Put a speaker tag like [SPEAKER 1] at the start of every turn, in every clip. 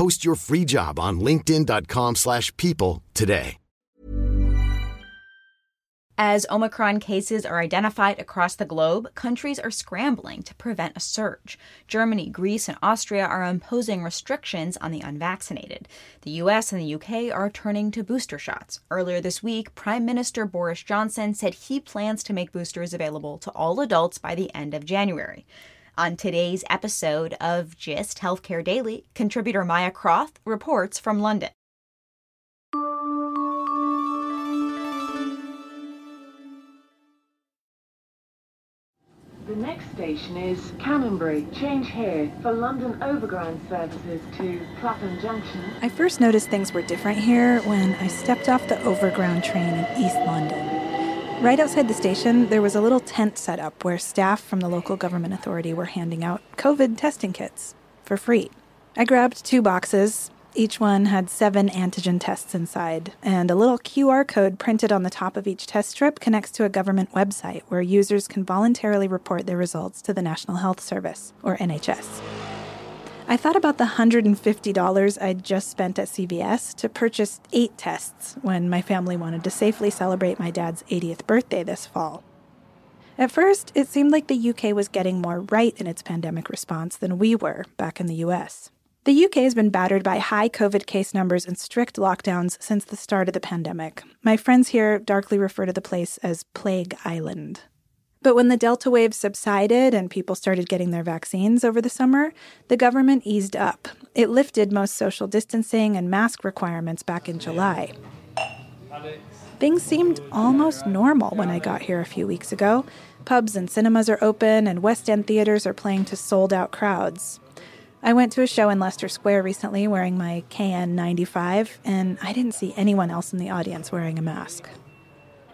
[SPEAKER 1] Post your free job on linkedin.com slash people today.
[SPEAKER 2] As Omicron cases are identified across the globe, countries are scrambling to prevent a surge. Germany, Greece, and Austria are imposing restrictions on the unvaccinated. The US and the UK are turning to booster shots. Earlier this week, Prime Minister Boris Johnson said he plans to make boosters available to all adults by the end of January. On today's episode of GIST Healthcare Daily, contributor Maya Croft reports from London.
[SPEAKER 3] The next station is Canonbury. Change here for London Overground services to Clapham Junction.
[SPEAKER 4] I first noticed things were different here when I stepped off the Overground train in East London. Right outside the station, there was a little tent set up where staff from the local government authority were handing out COVID testing kits for free. I grabbed two boxes, each one had seven antigen tests inside, and a little QR code printed on the top of each test strip connects to a government website where users can voluntarily report their results to the National Health Service, or NHS. I thought about the $150 I'd just spent at CVS to purchase eight tests when my family wanted to safely celebrate my dad's 80th birthday this fall. At first, it seemed like the UK was getting more right in its pandemic response than we were back in the US. The UK has been battered by high COVID case numbers and strict lockdowns since the start of the pandemic. My friends here darkly refer to the place as Plague Island. But when the Delta wave subsided and people started getting their vaccines over the summer, the government eased up. It lifted most social distancing and mask requirements back in July. Things seemed almost normal when I got here a few weeks ago. Pubs and cinemas are open, and West End theaters are playing to sold out crowds. I went to a show in Leicester Square recently wearing my KN95, and I didn't see anyone else in the audience wearing a mask.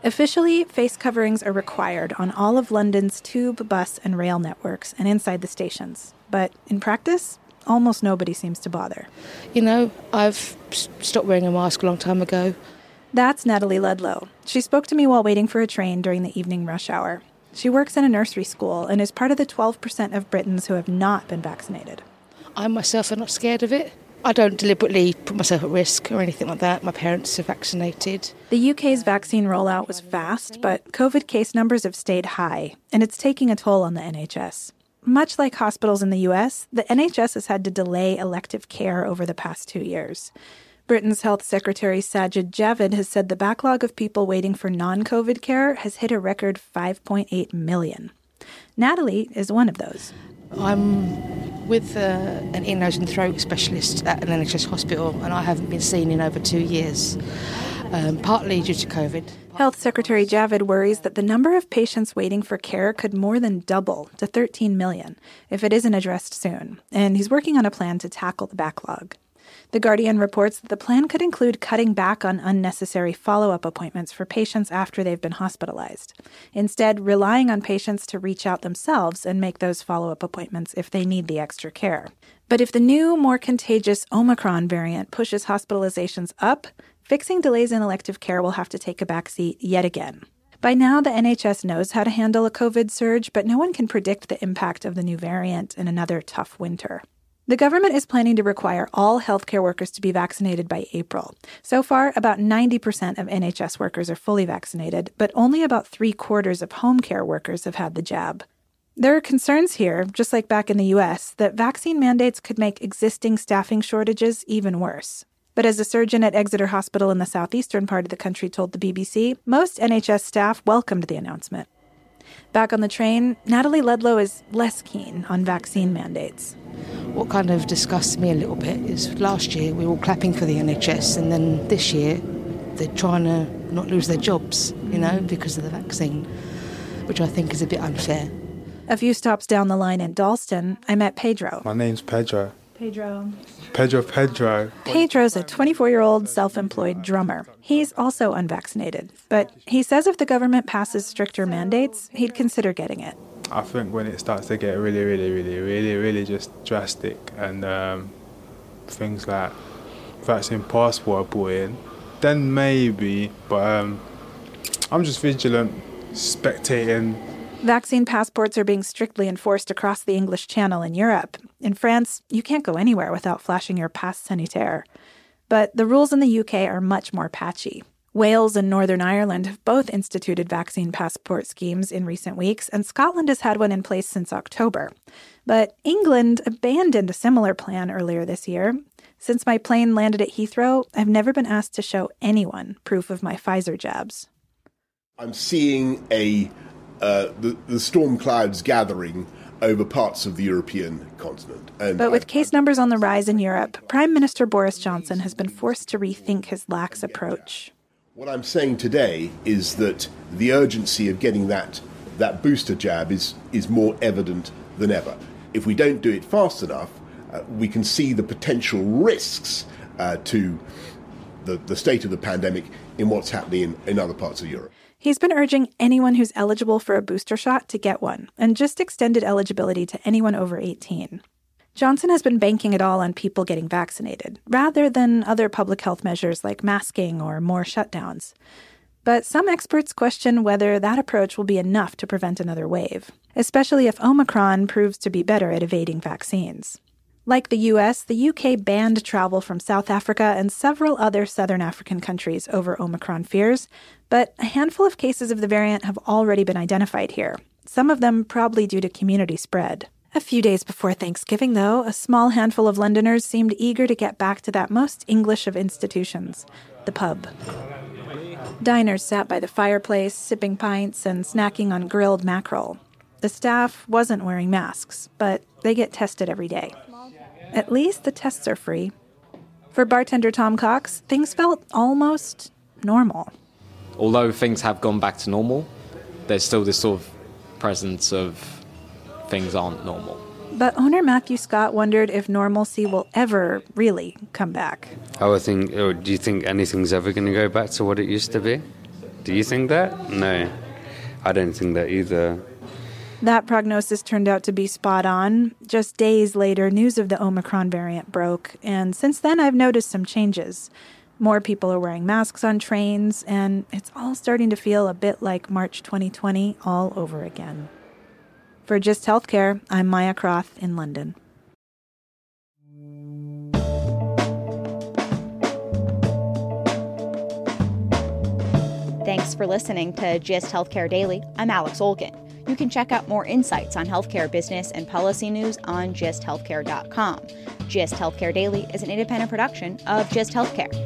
[SPEAKER 4] Officially, face coverings are required on all of London's tube, bus, and rail networks and inside the stations. But in practice, almost nobody seems to bother.
[SPEAKER 5] You know, I've stopped wearing a mask a long time ago.
[SPEAKER 4] That's Natalie Ludlow. She spoke to me while waiting for a train during the evening rush hour. She works in a nursery school and is part of the 12% of Britons who have not been vaccinated.
[SPEAKER 5] I myself am not scared of it. I don't deliberately put myself at risk or anything like that. My parents are vaccinated.
[SPEAKER 4] The UK's vaccine rollout was fast, but COVID case numbers have stayed high, and it's taking a toll on the NHS. Much like hospitals in the US, the NHS has had to delay elective care over the past two years. Britain's Health Secretary Sajid Javid has said the backlog of people waiting for non COVID care has hit a record 5.8 million. Natalie is one of those.
[SPEAKER 5] I'm with uh, an ear, nose, and throat specialist at an NHS hospital, and I haven't been seen in over two years, um, partly due to COVID.
[SPEAKER 4] Health Secretary Javid worries that the number of patients waiting for care could more than double to 13 million if it isn't addressed soon, and he's working on a plan to tackle the backlog. The Guardian reports that the plan could include cutting back on unnecessary follow up appointments for patients after they've been hospitalized, instead, relying on patients to reach out themselves and make those follow up appointments if they need the extra care. But if the new, more contagious Omicron variant pushes hospitalizations up, fixing delays in elective care will have to take a backseat yet again. By now, the NHS knows how to handle a COVID surge, but no one can predict the impact of the new variant in another tough winter. The government is planning to require all healthcare workers to be vaccinated by April. So far, about 90% of NHS workers are fully vaccinated, but only about three quarters of home care workers have had the jab. There are concerns here, just like back in the US, that vaccine mandates could make existing staffing shortages even worse. But as a surgeon at Exeter Hospital in the southeastern part of the country told the BBC, most NHS staff welcomed the announcement. Back on the train, Natalie Ludlow is less keen on vaccine mandates.
[SPEAKER 5] What kind of disgusts me a little bit is last year we were all clapping for the NHS, and then this year they're trying to not lose their jobs, you know, because of the vaccine, which I think is a bit unfair.
[SPEAKER 4] A few stops down the line in Dalston, I met Pedro.
[SPEAKER 6] My name's Pedro.
[SPEAKER 4] Pedro.
[SPEAKER 6] Pedro Pedro.
[SPEAKER 4] Pedro's a 24 year old self employed drummer. He's also unvaccinated, but he says if the government passes stricter mandates, he'd consider getting it.
[SPEAKER 6] I think when it starts to get really, really, really, really, really just drastic and um, things like vaccine passport brought in, then maybe, but um, I'm just vigilant, spectating
[SPEAKER 4] Vaccine passports are being strictly enforced across the English Channel in Europe. In France, you can't go anywhere without flashing your pass sanitaire. But the rules in the UK are much more patchy. Wales and Northern Ireland have both instituted vaccine passport schemes in recent weeks, and Scotland has had one in place since October. But England abandoned a similar plan earlier this year. Since my plane landed at Heathrow, I've never been asked to show anyone proof of my Pfizer jabs.
[SPEAKER 7] I'm seeing a uh, the, the storm clouds gathering over parts of the European continent.
[SPEAKER 4] And but with I, case I, numbers on the rise in Europe, Prime Minister Boris Johnson has been forced to rethink his lax approach.
[SPEAKER 7] What I'm saying today is that the urgency of getting that, that booster jab is, is more evident than ever. If we don't do it fast enough, uh, we can see the potential risks uh, to the, the state of the pandemic in what's happening in, in other parts of Europe.
[SPEAKER 4] He's been urging anyone who's eligible for a booster shot to get one, and just extended eligibility to anyone over 18. Johnson has been banking it all on people getting vaccinated, rather than other public health measures like masking or more shutdowns. But some experts question whether that approach will be enough to prevent another wave, especially if Omicron proves to be better at evading vaccines. Like the US, the UK banned travel from South Africa and several other southern African countries over Omicron fears, but a handful of cases of the variant have already been identified here, some of them probably due to community spread. A few days before Thanksgiving, though, a small handful of Londoners seemed eager to get back to that most English of institutions the pub. Diners sat by the fireplace, sipping pints and snacking on grilled mackerel. The staff wasn't wearing masks, but they get tested every day. At least the tests are free. For bartender Tom Cox, things felt almost normal.
[SPEAKER 8] Although things have gone back to normal, there's still this sort of presence of things aren't normal.
[SPEAKER 4] But owner Matthew Scott wondered if normalcy will ever really come back.
[SPEAKER 9] Oh, I think. Oh, do you think anything's ever going to go back to what it used to be? Do you think that? No, I don't think that either.
[SPEAKER 4] That prognosis turned out to be spot on. Just days later, news of the Omicron variant broke, and since then I've noticed some changes. More people are wearing masks on trains, and it's all starting to feel a bit like March 2020 all over again. For Gist Healthcare, I'm Maya Croft in London.
[SPEAKER 2] Thanks for listening to Gist Healthcare Daily. I'm Alex Olkin. You can check out more insights on healthcare business and policy news on gisthealthcare.com. Gist Healthcare Daily is an independent production of Gist Healthcare.